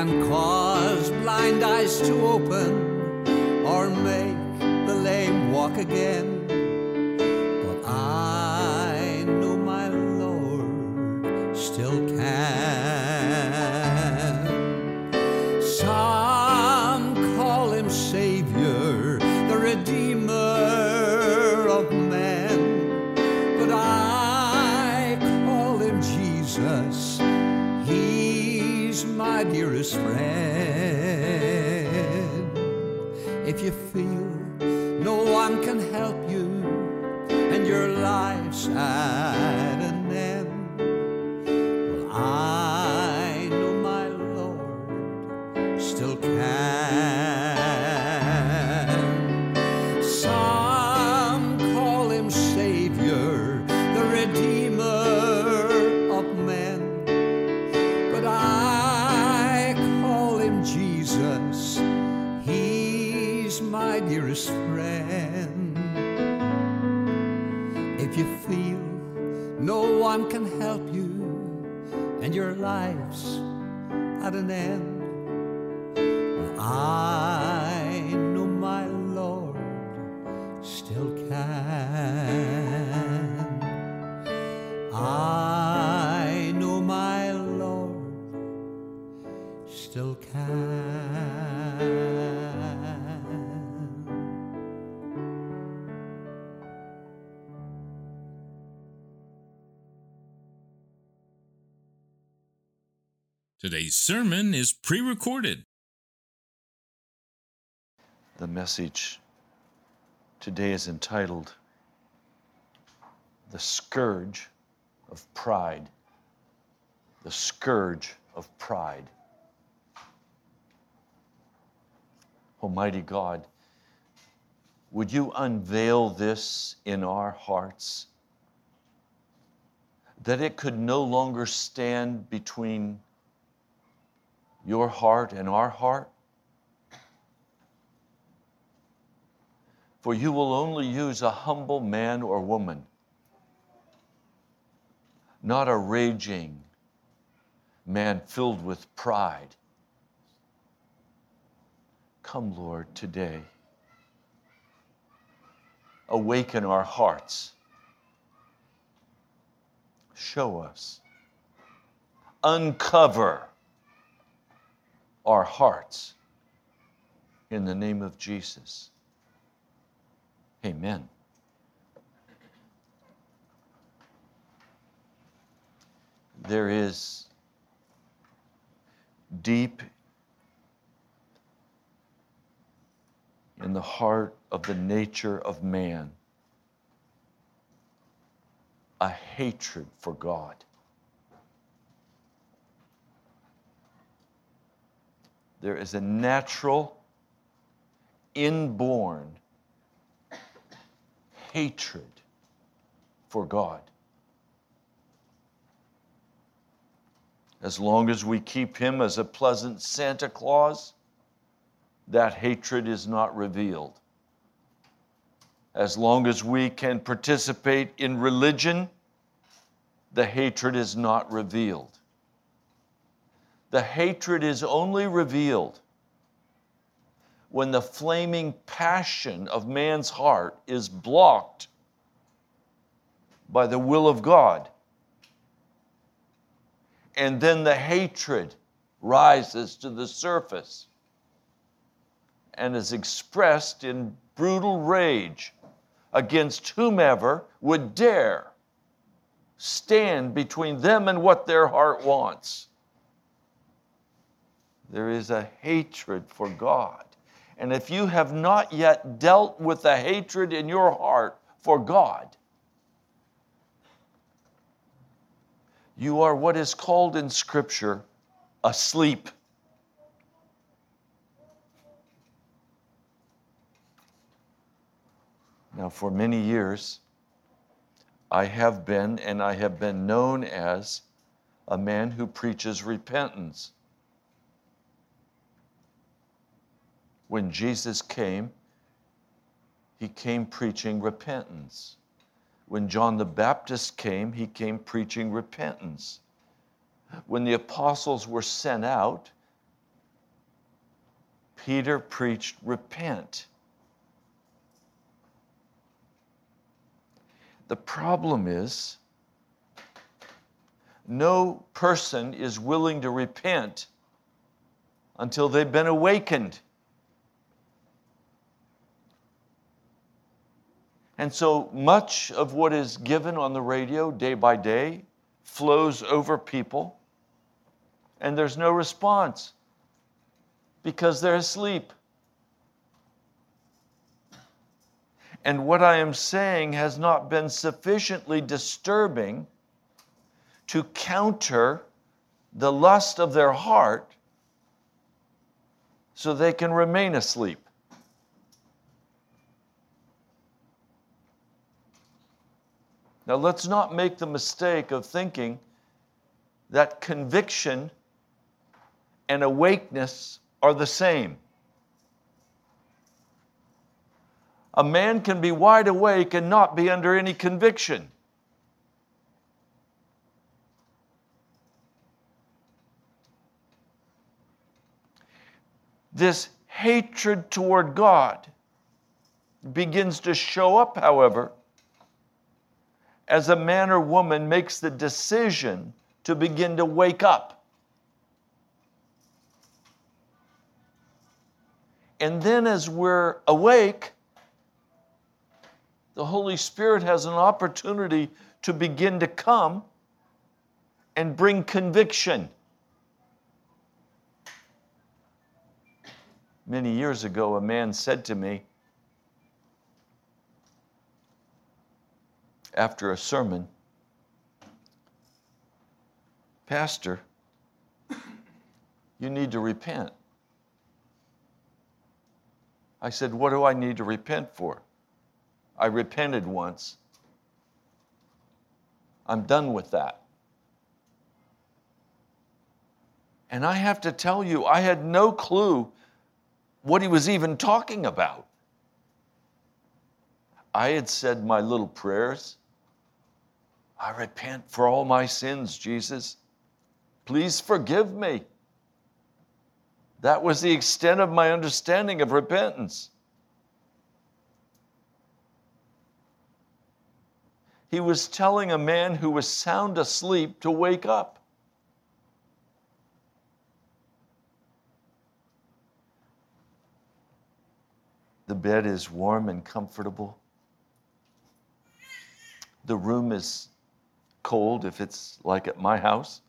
Can cause blind eyes to open or make the lame walk again. At an Today's sermon is pre recorded. The message today is entitled The Scourge of Pride. The Scourge of Pride. Almighty God, would you unveil this in our hearts? That it could no longer stand between your heart and our heart? For you will only use a humble man or woman, not a raging man filled with pride. Come, Lord, today. Awaken our hearts. Show us. Uncover our hearts in the name of Jesus. Amen. There is deep in the heart of the nature of man a hatred for God. There is a natural, inborn hatred for God. As long as we keep him as a pleasant Santa Claus, that hatred is not revealed. As long as we can participate in religion, the hatred is not revealed. The hatred is only revealed when the flaming passion of man's heart is blocked by the will of God. And then the hatred rises to the surface and is expressed in brutal rage against whomever would dare stand between them and what their heart wants. There is a hatred for God. And if you have not yet dealt with the hatred in your heart for God, you are what is called in Scripture asleep. Now, for many years, I have been, and I have been known as, a man who preaches repentance. When Jesus came, he came preaching repentance. When John the Baptist came, he came preaching repentance. When the apostles were sent out, Peter preached repent. The problem is, no person is willing to repent until they've been awakened. And so much of what is given on the radio day by day flows over people, and there's no response because they're asleep. and what I am saying has not been sufficiently disturbing to counter the lust of their heart so they can remain asleep. Now, let's not make the mistake of thinking that conviction and awakeness are the same. A man can be wide awake and not be under any conviction. This hatred toward God begins to show up, however, as a man or woman makes the decision to begin to wake up. And then, as we're awake, the Holy Spirit has an opportunity to begin to come and bring conviction. Many years ago, a man said to me, after a sermon, Pastor, you need to repent. I said, What do I need to repent for? I repented once. I'm done with that. And I have to tell you, I had no clue what he was even talking about. I had said my little prayers. I repent for all my sins, Jesus. Please forgive me. That was the extent of my understanding of repentance. he was telling a man who was sound asleep to wake up. The bed is warm and comfortable. The room is cold if it's like at my house.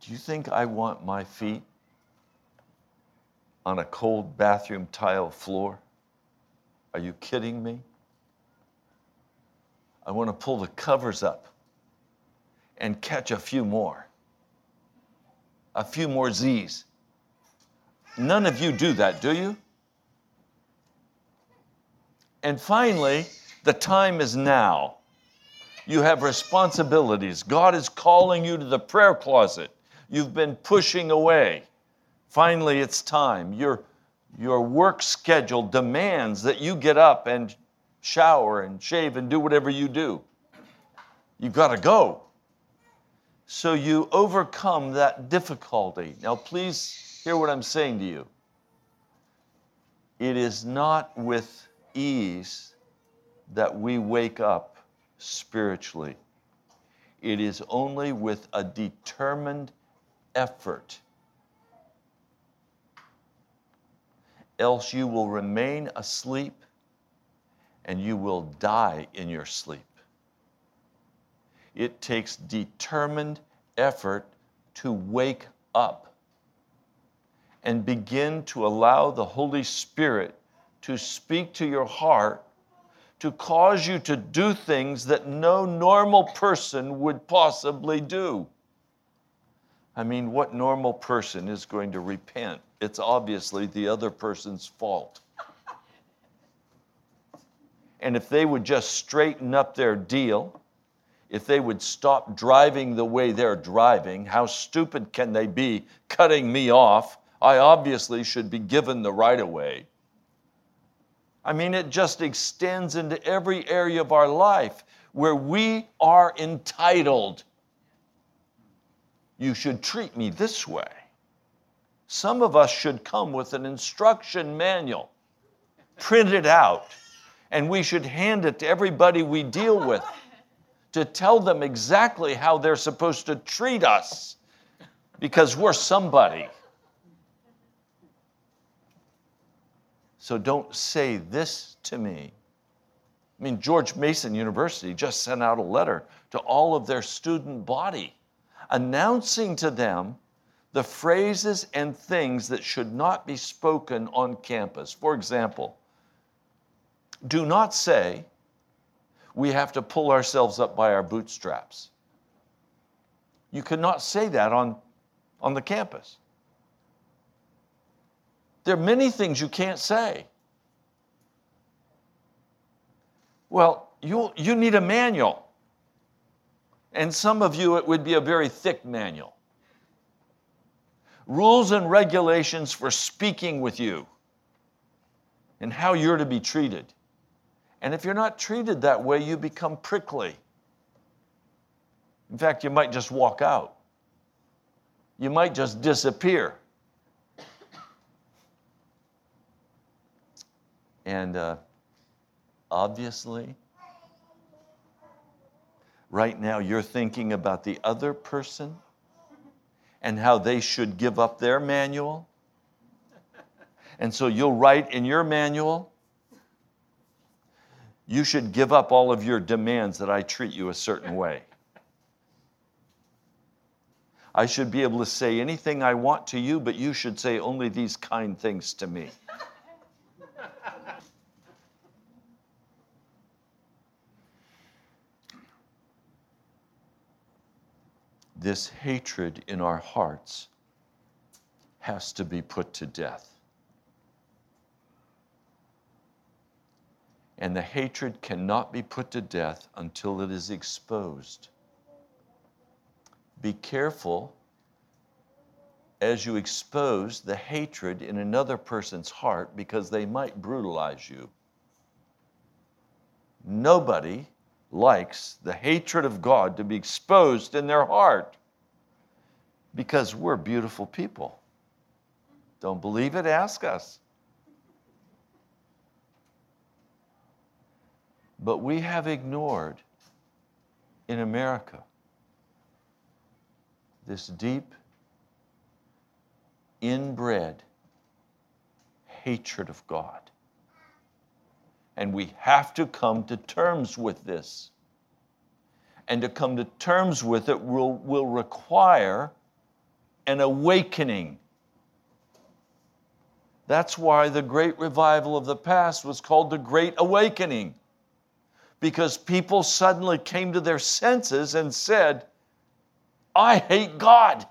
Do you think I want my feet on a cold bathroom tile floor? Are you kidding me? I want to pull the covers up and catch a few more. a few more Z's. None of you do that, do you? And finally, the time is now. You have responsibilities. God is calling you to the prayer closet. You've been pushing away. Finally, it's time. Your, your work schedule demands that you get up and shower and shave and do whatever you do. You've got to go. So you overcome that difficulty. Now, please hear what I'm saying to you. It is not with ease that we wake up spiritually, it is only with a determined effort. Else you will remain asleep and you will die in your sleep. It takes determined effort to wake up and begin to allow the Holy Spirit to speak to your heart to cause you to do things that no normal person would possibly do. I mean, what normal person is going to repent? It's obviously the other person's fault. And if they would just straighten up their deal, if they would stop driving the way they're driving, how stupid can they be cutting me off? I obviously should be given the right of way. I mean, it just extends into every area of our life where we are entitled. You should treat me this way. Some of us should come with an instruction manual, print it out, and we should hand it to everybody we deal with to tell them exactly how they're supposed to treat us because we're somebody. So don't say this to me. I mean, George Mason University just sent out a letter to all of their student body announcing to them the phrases and things that should not be spoken on campus. For example, do not say, we have to pull ourselves up by our bootstraps. You cannot say that on, on the campus. There are many things you can't say. Well, you, you need a manual. And some of you, it would be a very thick manual. Rules and regulations for speaking with you and how you're to be treated. And if you're not treated that way, you become prickly. In fact, you might just walk out. You might just disappear. And uh, obviously, right now you're thinking about the other person and how they should give up their manual. And so you'll write in your manual, you should give up all of your demands that I treat you a certain way. I should be able to say anything I want to you, but you should say only these kind things to me. This hatred in our hearts has to be put to death. And the hatred cannot be put to death until it is exposed. Be careful as you expose the hatred in another person's heart because they might brutalize you. Nobody likes the hatred of God to be exposed in their heart because we're beautiful people. Don't believe it? Ask us. But we have ignored in America this deep, inbred hatred of God. And we have to come to terms with this. And to come to terms with it will, will require an awakening. That's why the great revival of the past was called the Great Awakening, because people suddenly came to their senses and said, I hate God.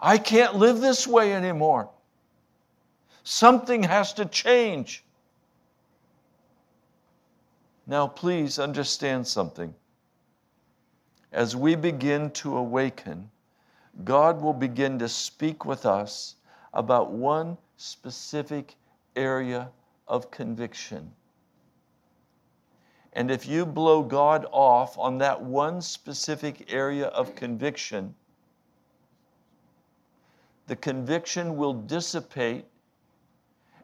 I can't live this way anymore. Something has to change. Now, please understand something. As we begin to awaken, God will begin to speak with us about one specific area of conviction. And if you blow God off on that one specific area of conviction, the conviction will dissipate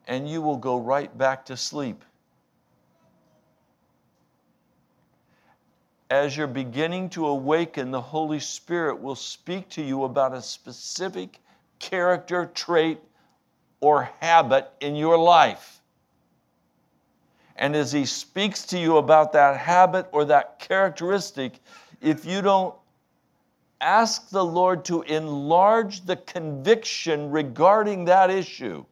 and you will go right back to sleep. As you're beginning to awaken, the Holy Spirit will speak to you about a specific character trait or habit in your life. And as He speaks to you about that habit or that characteristic, if you don't ask the Lord to enlarge the conviction regarding that issue,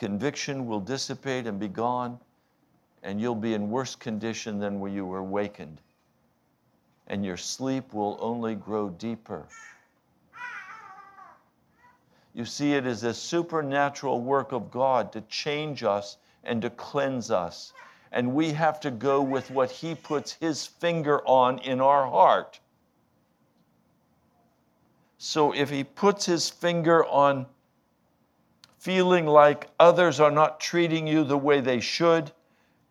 conviction will dissipate and be gone, and you'll be in worse condition than when you were awakened. And your sleep will only grow deeper. You see, it is a supernatural work of God to change us and to cleanse us. And we have to go with what He puts His finger on in our heart. So if He puts His finger on feeling like others are not treating you the way they should,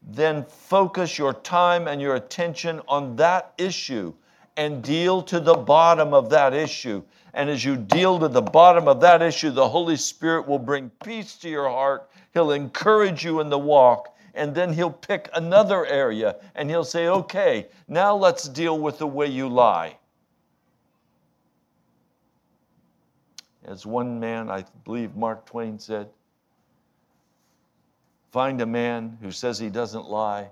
then focus your time and your attention on that issue and deal to the bottom of that issue. And as you deal to the bottom of that issue, the Holy Spirit will bring peace to your heart. He'll encourage you in the walk. And then He'll pick another area and He'll say, okay, now let's deal with the way you lie. As one man, I believe Mark Twain said, find a man who says he doesn't lie,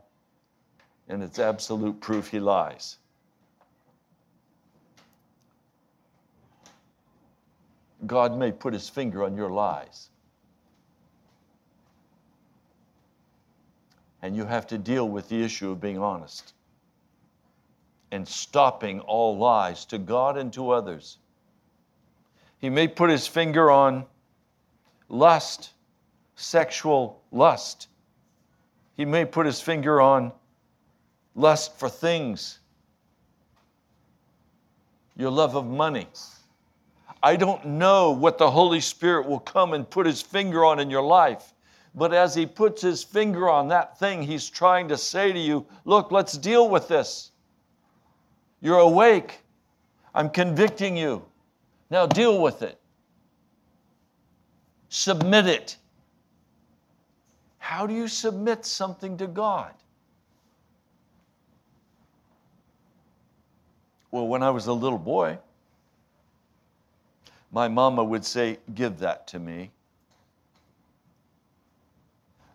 and it's absolute proof he lies. God may put his finger on your lies. And you have to deal with the issue of being honest and stopping all lies to God and to others. He may put his finger on lust, sexual lust. He may put his finger on lust for things, your love of money. I don't know what the Holy Spirit will come and put his finger on in your life. But as he puts his finger on that thing, he's trying to say to you, Look, let's deal with this. You're awake. I'm convicting you. Now deal with it. Submit it. How do you submit something to God? Well, when I was a little boy, my mama would say, Give that to me.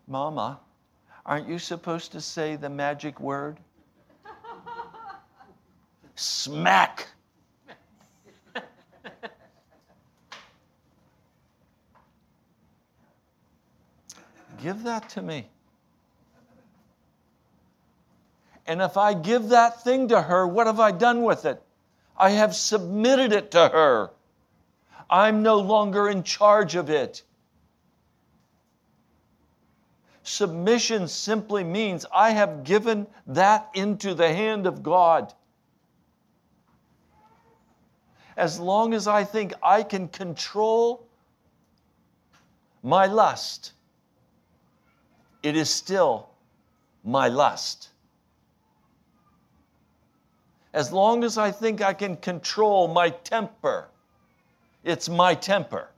Mama, aren't you supposed to say the magic word? Smack. Give that to me. And if I give that thing to her, what have I done with it? I have submitted it to her. I'm no longer in charge of it. Submission simply means I have given that into the hand of God. As long as I think I can control my lust, it is still my lust. As long as I think I can control my temper, it's my temper.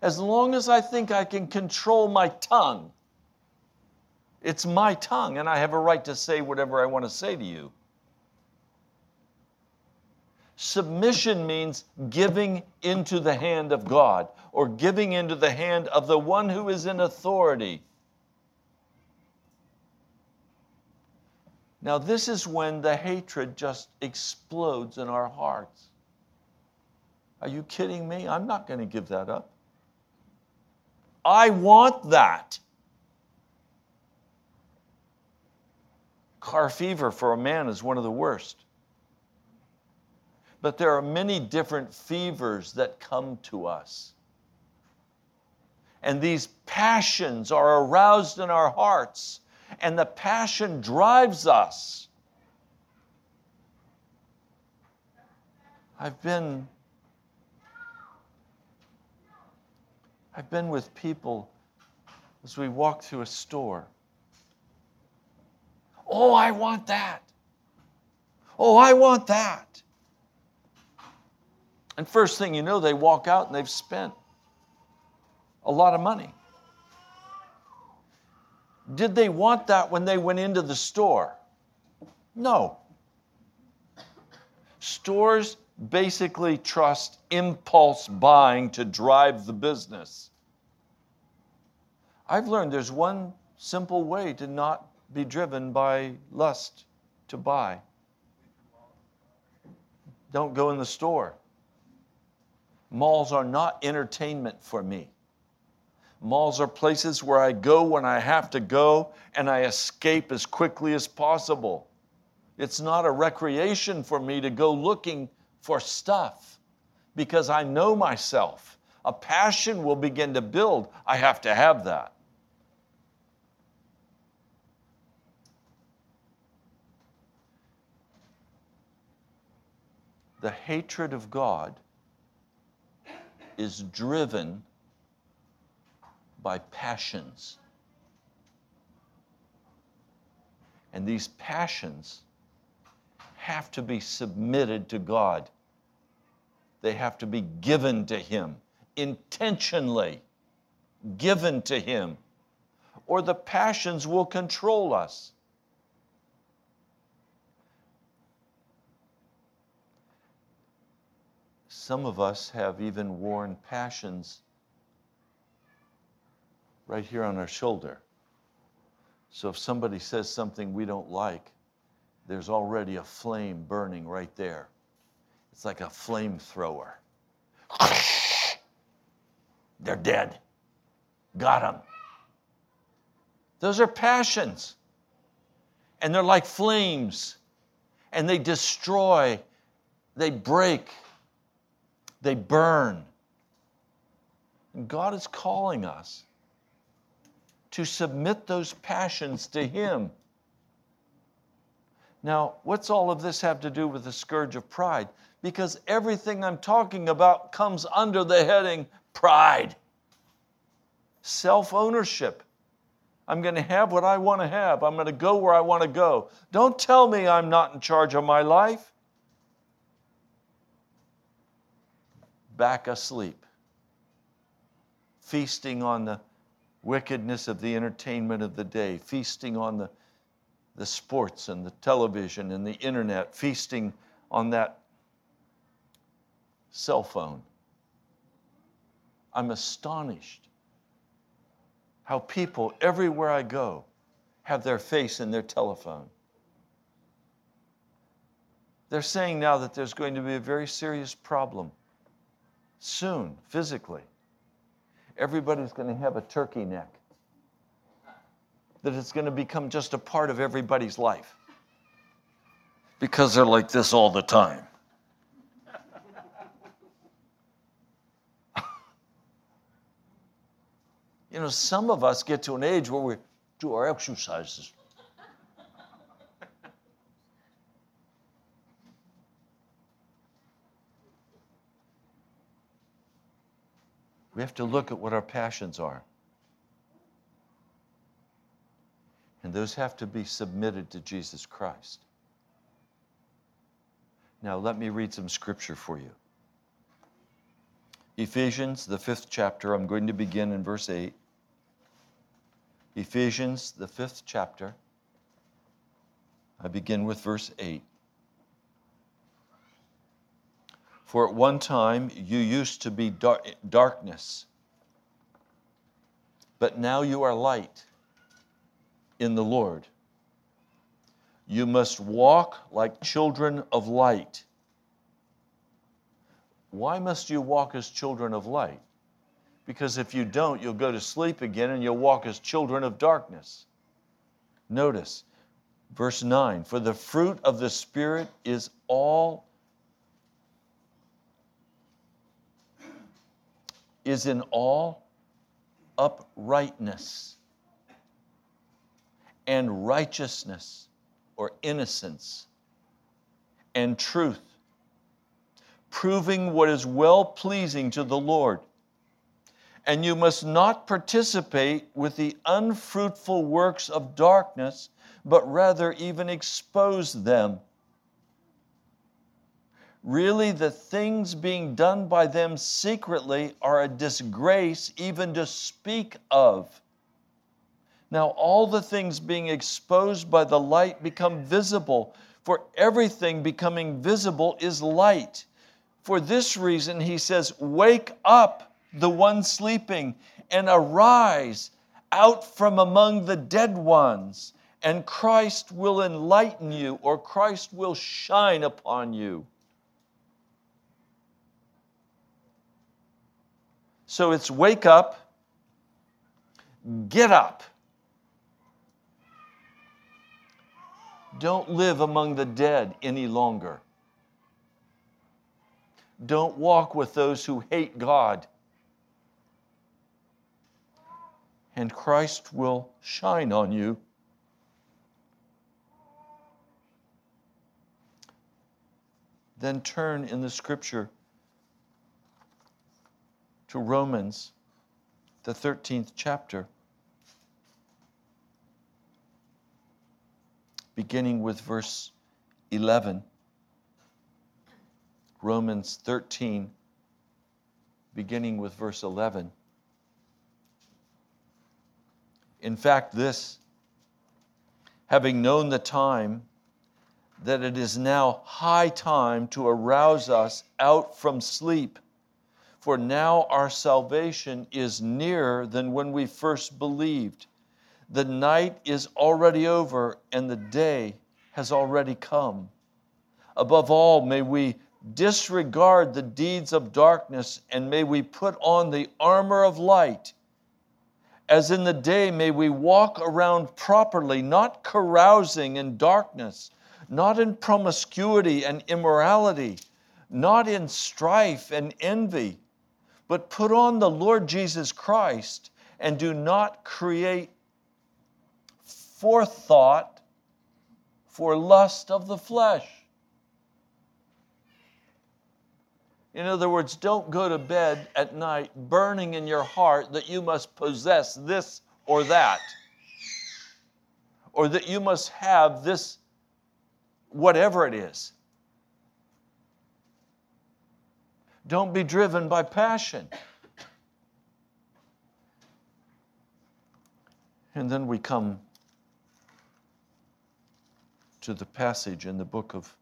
As long as I think I can control my tongue, it's my tongue, and I have a right to say whatever I want to say to you. Submission means giving into the hand of God or giving into the hand of the one who is in authority. Now, this is when the hatred just explodes in our hearts. Are you kidding me? I'm not going to give that up. I want that. Car fever for a man is one of the worst. But there are many different fevers that come to us. And these passions are aroused in our hearts, and the passion drives us. I've been I've been with people as we walk through a store. Oh, I want that. Oh, I want that. And first thing you know, they walk out and they've spent a lot of money. Did they want that when they went into the store? No. Stores basically trust impulse buying to drive the business. I've learned there's one simple way to not be driven by lust to buy. Don't go in the store. Malls are not entertainment for me. Malls are places where I go when I have to go and I escape as quickly as possible. It's not a recreation for me to go looking for stuff because I know myself. A passion will begin to build. I have to have that. The hatred of God is driven by passions. And these passions have to be submitted to God. They have to be given to Him, intentionally given to Him, or the passions will control us. Some of us have even worn passions right here on our shoulder. So if somebody says something we don't like, there's already a flame burning right there. It's like a flamethrower. They're dead. Got them. Those are passions. And they're like flames. And they destroy, they break, they burn. And God is calling us to submit those passions to Him. Now, what's all of this have to do with the scourge of pride? Because everything I'm talking about comes under the heading pride, self ownership. I'm going to have what I want to have. I'm going to go where I want to go. Don't tell me I'm not in charge of my life. Back asleep, feasting on the wickedness of the entertainment of the day, feasting on the, the sports and the television and the internet, feasting on that cell phone. I'm astonished how people, everywhere I go, have their face in their telephone. They're saying now that there's going to be a very serious problem soon, physically. Everybody's going to have a turkey neck. That it's going to become just a part of everybody's life. Because they're like this all the time. you know, some of us get to an age where we do our exercises We have to look at what our passions are. And those have to be submitted to Jesus Christ. Now, let me read some scripture for you. Ephesians, the fifth chapter, I'm going to begin in verse 8. Ephesians, the fifth chapter, I begin with verse 8. For at one time you used to be dar- darkness, but now you are light in the Lord. You must walk like children of light. Why must you walk as children of light? Because if you don't, you'll go to sleep again and you'll walk as children of darkness. Notice, Verse 9 For the fruit of the Spirit is all is in all uprightness and righteousness or innocence and truth, proving what is well pleasing to the Lord. And you must not participate with the unfruitful works of darkness, but rather even expose them. Really, the things being done by them secretly are a disgrace even to speak of. Now, all the things being exposed by the light become visible, for everything becoming visible is light. For this reason, he says, Wake up, the one sleeping, and arise out from among the dead ones, and Christ will enlighten you, or Christ will shine upon you. So it's wake up, get up. Don't live among the dead any longer. Don't walk with those who hate God. And Christ will shine on you. Then turn in the scripture to Romans, the 13th chapter, beginning with verse 11. Romans 13, beginning with verse 11. In fact, this, having known the time, that it is now high time to arouse us out from sleep for now our salvation is nearer than when we first believed. The night is already over and the day has already come. Above all, may we disregard the deeds of darkness and may we put on the armor of light. As in the day, may we walk around properly, not carousing in darkness, not in promiscuity and immorality, not in strife and envy but put on the Lord Jesus Christ and do not create forethought for lust of the flesh. In other words, don't go to bed at night burning in your heart that you must possess this or that, or that you must have this, whatever it is. Don't be driven by passion. And then we come to the passage in the book of,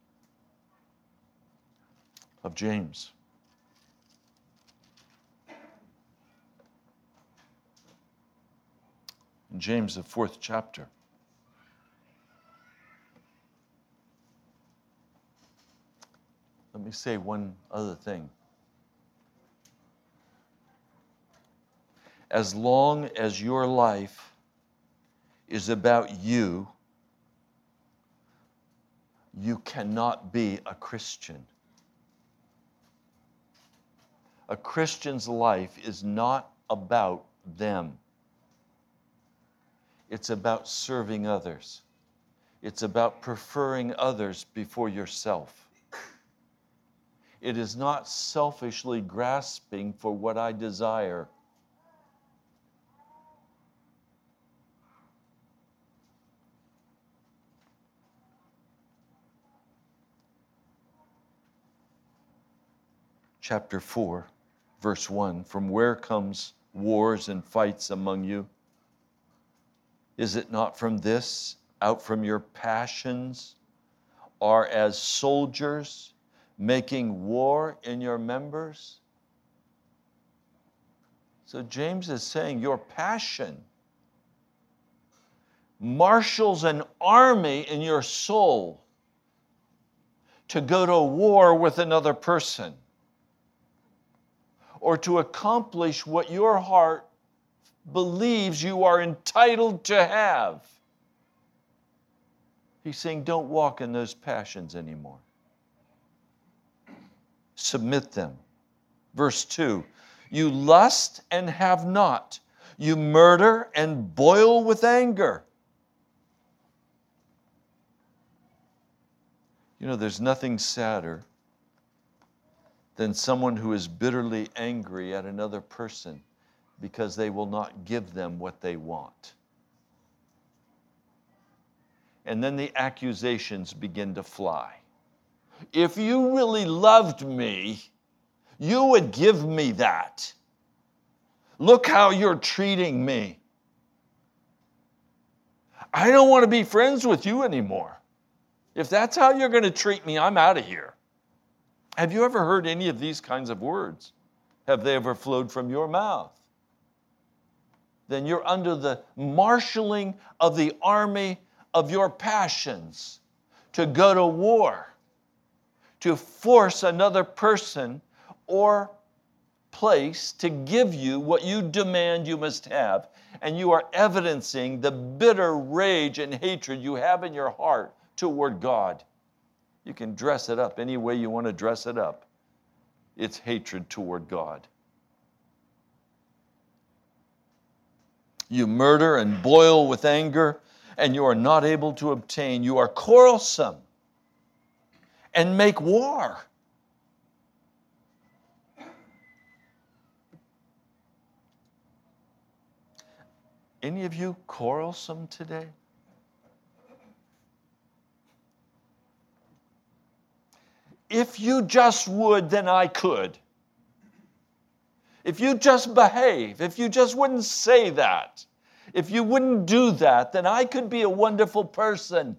of James. In James, the fourth chapter. Let me say one other thing. As long as your life is about you, you cannot be a Christian. A Christian's life is not about them. It's about serving others. It's about preferring others before yourself. It is not selfishly grasping for what I desire chapter 4, verse 1 From where comes wars and fights among you? Is it not from this, out from your passions, are as soldiers making war in your members? So James is saying your passion marshals an army in your soul to go to war with another person or to accomplish what your heart believes you are entitled to have. He's saying, don't walk in those passions anymore. Submit them. Verse 2 You lust and have not, you murder and boil with anger. You know, there's nothing sadder than someone who is bitterly angry at another person because they will not give them what they want. And then the accusations begin to fly. If you really loved me, you would give me that. Look how you're treating me. I don't want to be friends with you anymore. If that's how you're going to treat me, I'm out of here. Have you ever heard any of these kinds of words? Have they ever flowed from your mouth? Then you're under the marshaling of the army of your passions to go to war, to force another person or place to give you what you demand you must have. And you are evidencing the bitter rage and hatred you have in your heart toward God. You can dress it up any way you want to dress it up. It's hatred toward God. You murder and boil with anger, and you are not able to obtain. You are quarrelsome and make war. Any of you quarrelsome today? If you just would, then I could. If you just behave, if you just wouldn't say that, if you wouldn't do that, then I could be a wonderful person.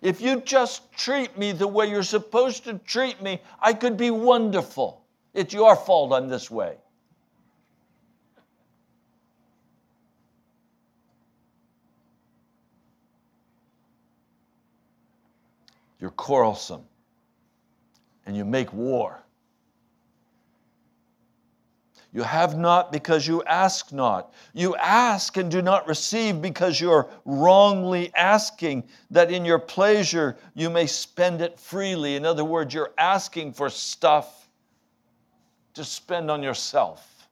If you just treat me the way you're supposed to treat me, I could be wonderful. It's your fault I'm this way. You're quarrelsome and you make war. You have not because you ask not. You ask and do not receive because you're wrongly asking that in your pleasure you may spend it freely. In other words, you're asking for stuff to spend on yourself.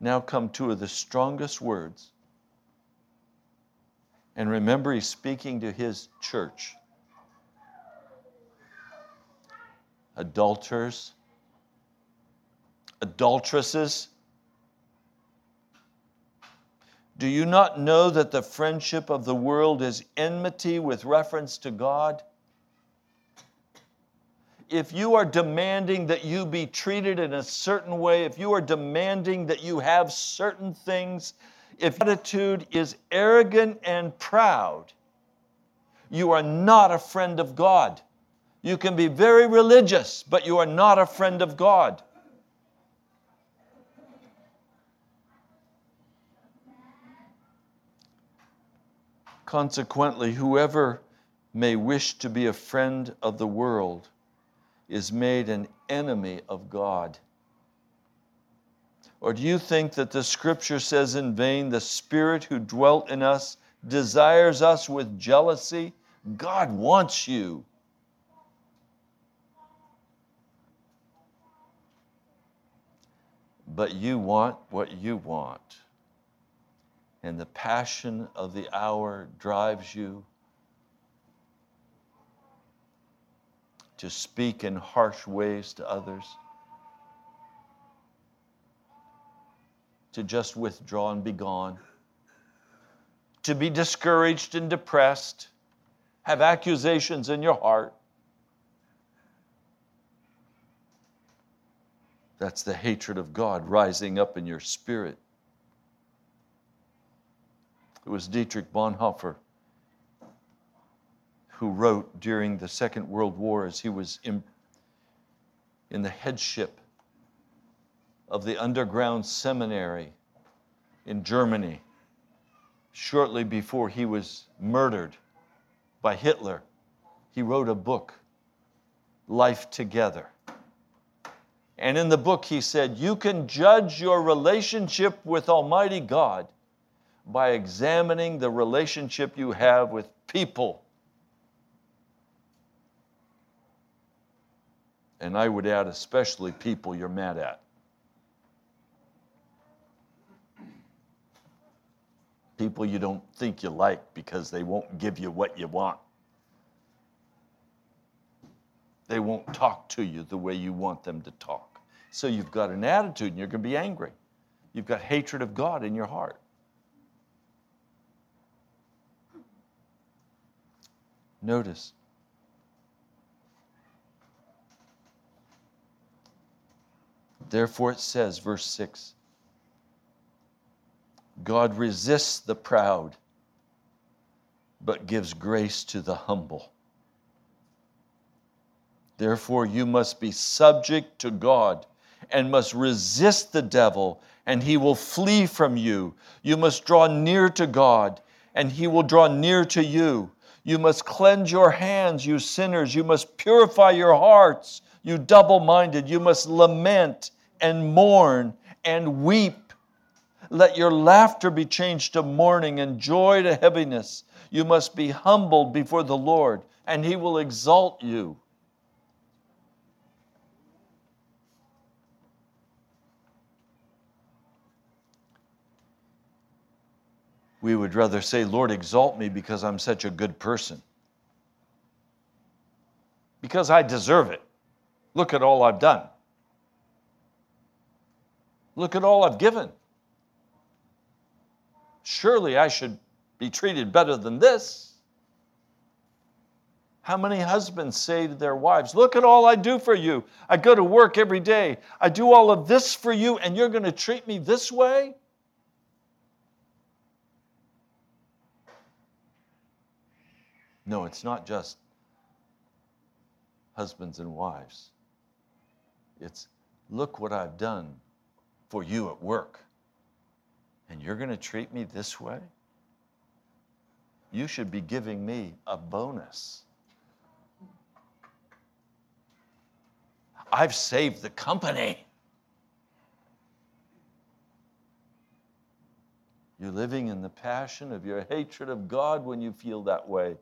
Now come two of the strongest words. And remember, he's speaking to his church. adulterers, adulteresses. Do you not know that the friendship of the world is enmity with reference to God? If you are demanding that you be treated in a certain way, if you are demanding that you have certain things, if attitude is arrogant and proud, you are not a friend of God. You can be very religious, but you are not a friend of God. Consequently, whoever may wish to be a friend of the world is made an enemy of God. Or do you think that the scripture says in vain, the Spirit who dwelt in us desires us with jealousy? God wants you. but you want what you want. And the passion of the hour drives you to speak in harsh ways to others, to just withdraw and be gone, to be discouraged and depressed, have accusations in your heart. That's the hatred of God rising up in your spirit. It was Dietrich Bonhoeffer who wrote during the Second World War as he was in, in the headship of the underground seminary in Germany shortly before he was murdered by Hitler. He wrote a book, Life Together And in the book, he said, You can judge your relationship with Almighty God by examining the relationship you have with people. And I would add, especially people you're mad at. People you don't think you like because they won't give you what you want. They won't talk to you the way you want them to talk. So you've got an attitude and you're going to be angry. You've got hatred of God in your heart. Notice. Therefore, it says, verse 6 God resists the proud, but gives grace to the humble. Therefore, you must be subject to God and must resist the devil, and he will flee from you. You must draw near to God, and he will draw near to you. You must cleanse your hands, you sinners. You must purify your hearts, you double minded. You must lament and mourn and weep. Let your laughter be changed to mourning and joy to heaviness. You must be humbled before the Lord, and he will exalt you. we would rather say, Lord, exalt me because I'm such a good person. Because I deserve it. Look at all I've done. Look at all I've given. Surely I should be treated better than this. How many husbands say to their wives, Look at all I do for you. I go to work every day. I do all of this for you, and you're going to treat me this way? No, it's not just husbands and wives. It's look what I've done for you at work. And you're going to treat me this way? You should be giving me a bonus. I've saved the company. You're living in the passion of your hatred of God when you feel that way.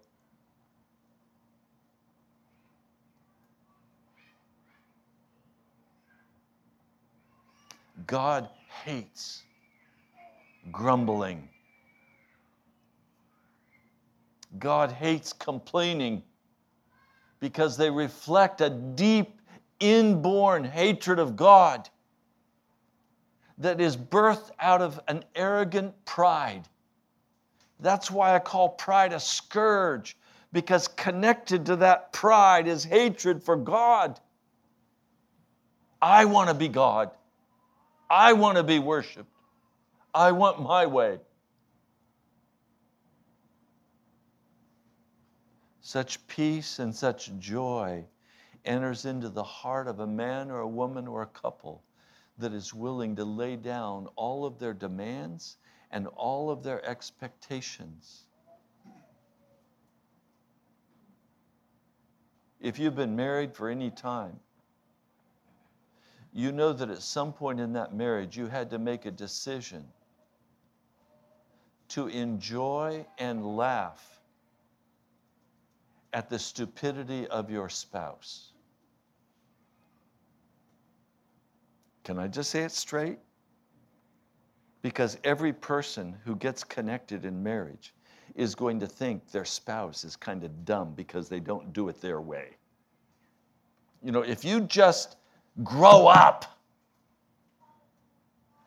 God hates grumbling. God hates complaining because they reflect a deep, inborn hatred of God that is birthed out of an arrogant pride. That's why I call pride a scourge, because connected to that pride is hatred for God. I want to be God. I want to be worshiped. I want my way. Such peace and such joy enters into the heart of a man or a woman or a couple that is willing to lay down all of their demands and all of their expectations. If you've been married for any time, you know that at some point in that marriage you had to make a decision to enjoy and laugh at the stupidity of your spouse. Can I just say it straight? Because every person who gets connected in marriage is going to think their spouse is kind of dumb because they don't do it their way. You know, if you just grow up.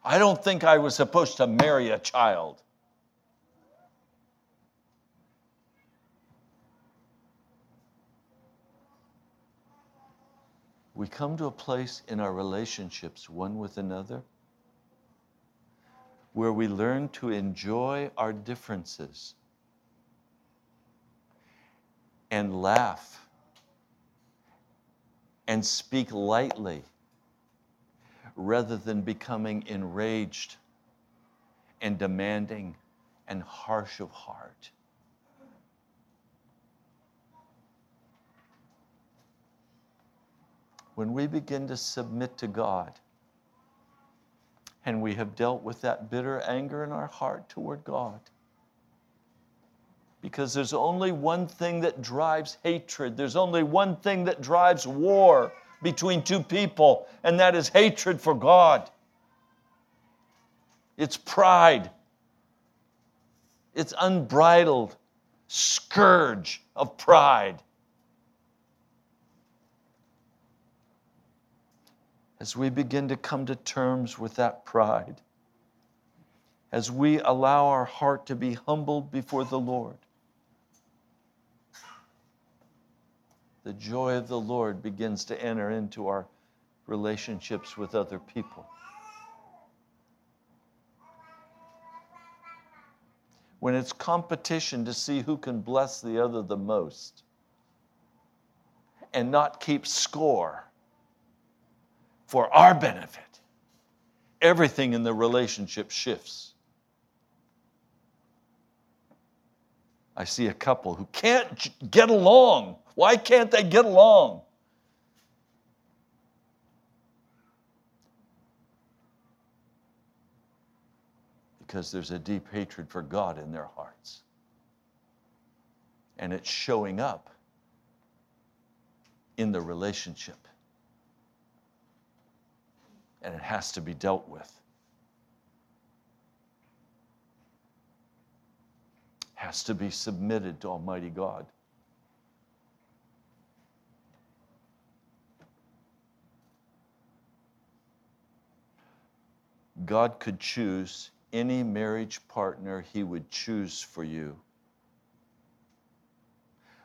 I don't think I was supposed to marry a child. We come to a place in our relationships, one with another, where we learn to enjoy our differences and laugh and speak lightly rather than becoming enraged and demanding and harsh of heart. When we begin to submit to God and we have dealt with that bitter anger in our heart toward God. Because there's only one thing that drives hatred, there's only one thing that drives war between two people, and that is hatred for God. It's pride, it's unbridled scourge of pride. As we begin to come to terms with that pride, as we allow our heart to be humbled before the Lord, the joy of the Lord begins to enter into our relationships with other people. When it's competition to see who can bless the other the most and not keep score for our benefit, everything in the relationship shifts. I see a couple who can't get along. Why can't they get along? Because there's a deep hatred for God in their hearts. And it's showing up in the relationship. And it has to be dealt with. Has to be submitted to Almighty God. God could choose any marriage partner He would choose for you,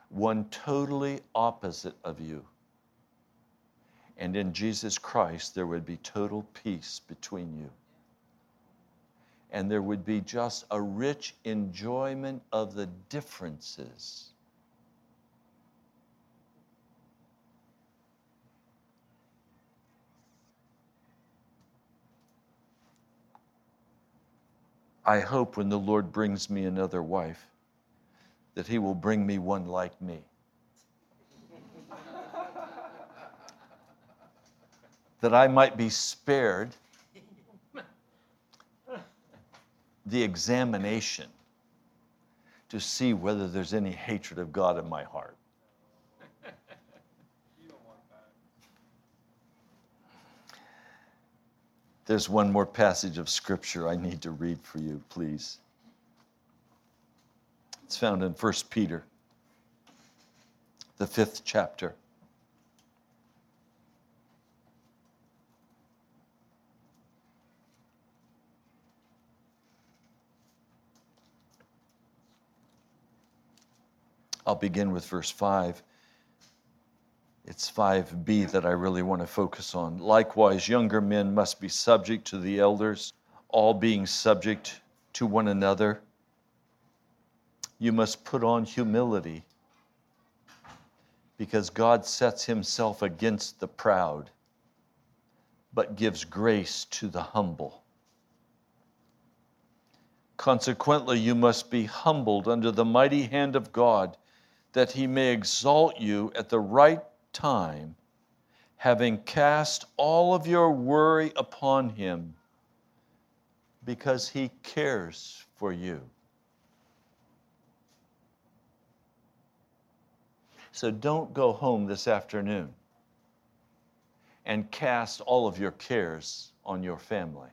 one totally opposite of you. And in Jesus Christ, there would be total peace between you. And there would be just a rich enjoyment of the differences. I hope when the Lord brings me another wife, that He will bring me one like me. That I might be spared the examination to see whether there's any hatred of God in my heart. There's one more passage of scripture I need to read for you, please. It's found in 1 Peter, the fifth chapter. I'll begin with verse 5. It's 5b that I really want to focus on. Likewise, younger men must be subject to the elders, all being subject to one another. You must put on humility because God sets himself against the proud, but gives grace to the humble. Consequently, you must be humbled under the mighty hand of God, that he may exalt you at the right time, having cast all of your worry upon him, because he cares for you. So don't go home this afternoon and cast all of your cares on your family.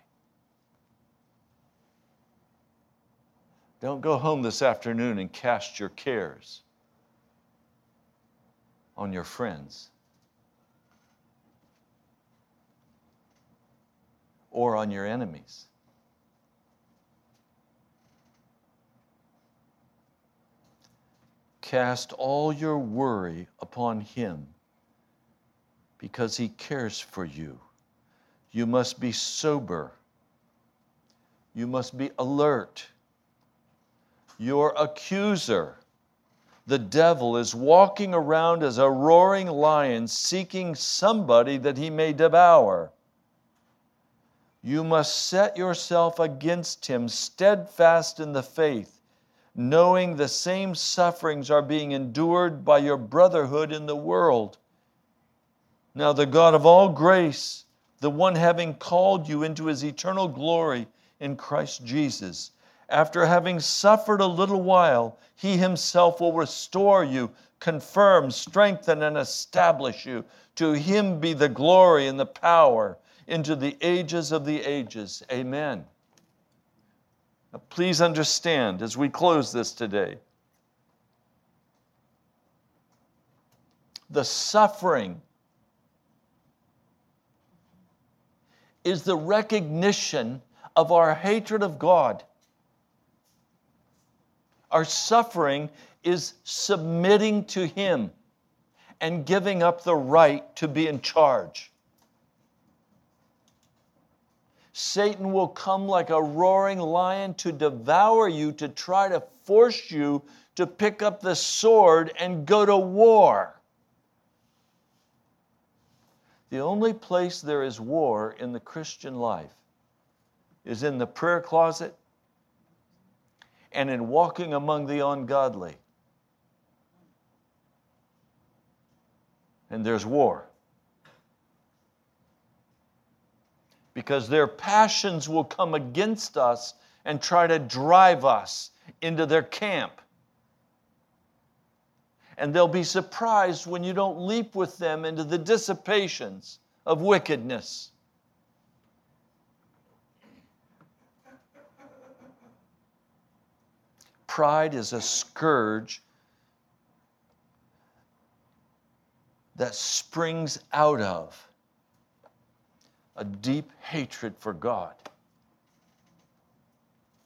Don't go home this afternoon and cast your cares on your friends or on your enemies. Cast all your worry upon Him because He cares for you. You must be sober. You must be alert. Your accuser the devil is walking around as a roaring lion seeking somebody that he may devour. You must set yourself against him, steadfast in the faith, knowing the same sufferings are being endured by your brotherhood in the world. Now, the God of all grace, the one having called you into his eternal glory in Christ Jesus, after having suffered a little while, he himself will restore you, confirm, strengthen, and establish you. To him be the glory and the power into the ages of the ages. Amen. Now, please understand as we close this today the suffering is the recognition of our hatred of God. Our suffering is submitting to Him and giving up the right to be in charge. Satan will come like a roaring lion to devour you, to try to force you to pick up the sword and go to war. The only place there is war in the Christian life is in the prayer closet and in walking among the ungodly. And there's war. Because their passions will come against us and try to drive us into their camp and they'll be surprised when you don't leap with them into the dissipations of wickedness. Pride is a scourge that springs out of a deep hatred for God.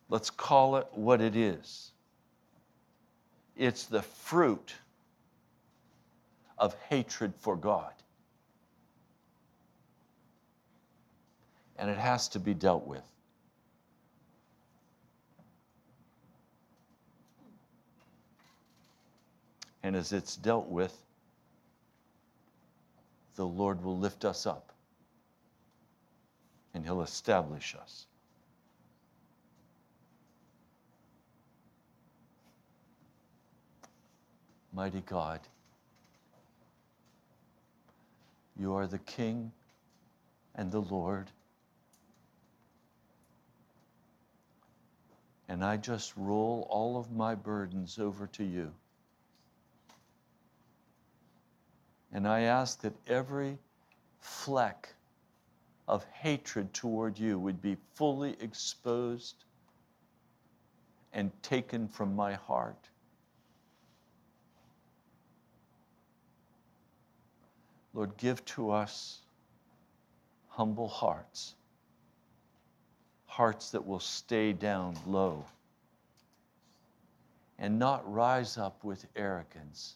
Let's call it what it is. It's the fruit of hatred for God. And it has to be dealt with. And as it's dealt with, the Lord will lift us up and He'll establish us. Mighty God. You are the King and the Lord. And I just roll all of my burdens over to you. And I ask that every fleck of hatred toward you would be fully exposed and taken from my heart. Lord, give to us humble hearts, hearts that will stay down low and not rise up with arrogance.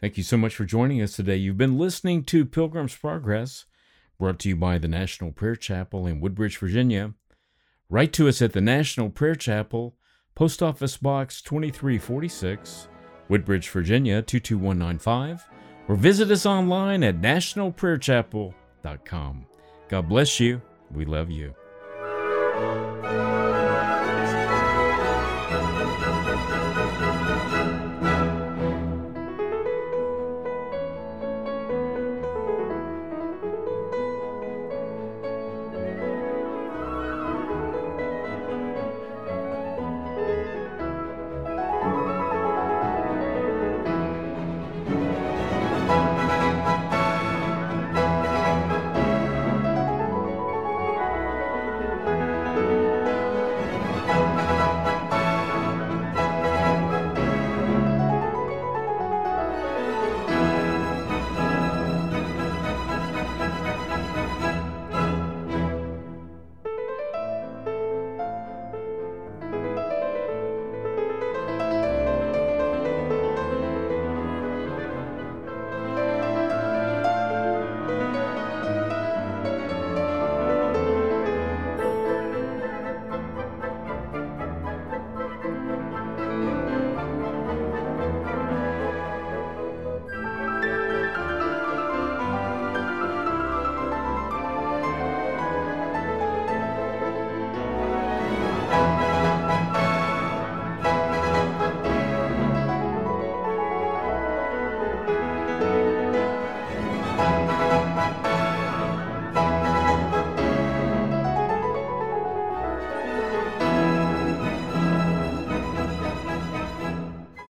Thank you so much for joining us today. You've been listening to Pilgrim's Progress, brought to you by the National Prayer Chapel in Woodbridge, Virginia. Write to us at the National Prayer Chapel, Post Office Box 2346, Woodbridge, Virginia 22195, or visit us online at nationalprayerchapel.com. God bless you. We love you.